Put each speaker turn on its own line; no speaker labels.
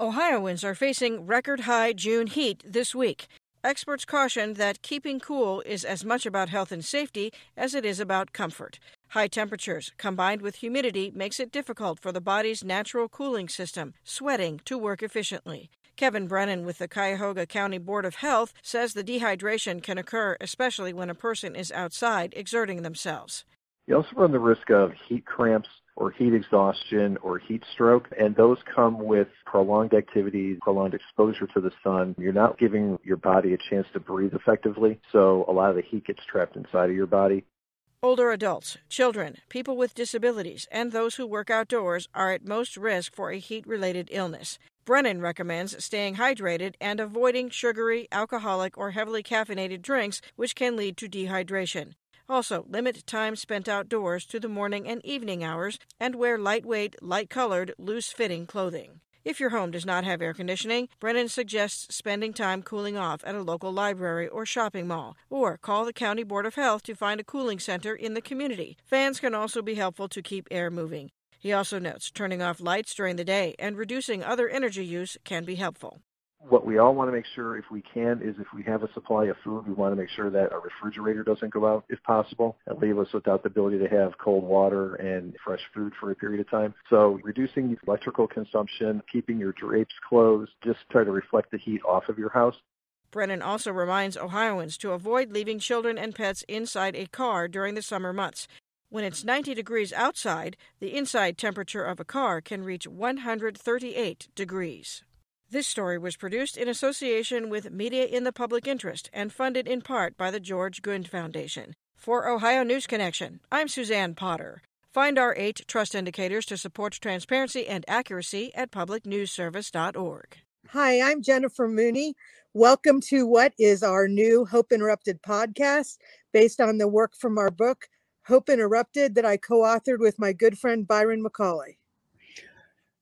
Ohioans are facing record high June heat this week. Experts caution that keeping cool is as much about health and safety as it is about comfort. High temperatures combined with humidity makes it difficult for the body's natural cooling system, sweating, to work efficiently. Kevin Brennan with the Cuyahoga County Board of Health says the dehydration can occur especially when a person is outside exerting themselves.
You also run the risk of heat cramps or heat exhaustion or heat stroke, and those come with prolonged activity, prolonged exposure to the sun. You're not giving your body a chance to breathe effectively, so a lot of the heat gets trapped inside of your body.
Older adults, children, people with disabilities, and those who work outdoors are at most risk for a heat related illness. Brennan recommends staying hydrated and avoiding sugary, alcoholic, or heavily caffeinated drinks, which can lead to dehydration. Also, limit time spent outdoors to the morning and evening hours and wear lightweight, light colored, loose fitting clothing. If your home does not have air conditioning, Brennan suggests spending time cooling off at a local library or shopping mall, or call the County Board of Health to find a cooling center in the community. Fans can also be helpful to keep air moving. He also notes turning off lights during the day and reducing other energy use can be helpful
what we all want to make sure if we can is if we have a supply of food, we want to make sure that our refrigerator doesn't go out if possible and leave us without the ability to have cold water and fresh food for a period of time. So reducing electrical consumption, keeping your drapes closed, just try to reflect the heat off of your house.
Brennan also reminds Ohioans to avoid leaving children and pets inside a car during the summer months. When it's 90 degrees outside, the inside temperature of a car can reach 138 degrees. This story was produced in association with Media in the Public Interest and funded in part by the George Gund Foundation. For Ohio News Connection, I'm Suzanne Potter. Find our eight trust indicators to support transparency and accuracy at publicnewsservice.org.
Hi, I'm Jennifer Mooney. Welcome to what is our new Hope Interrupted podcast based on the work from our book, Hope Interrupted, that I co authored with my good friend Byron McCauley.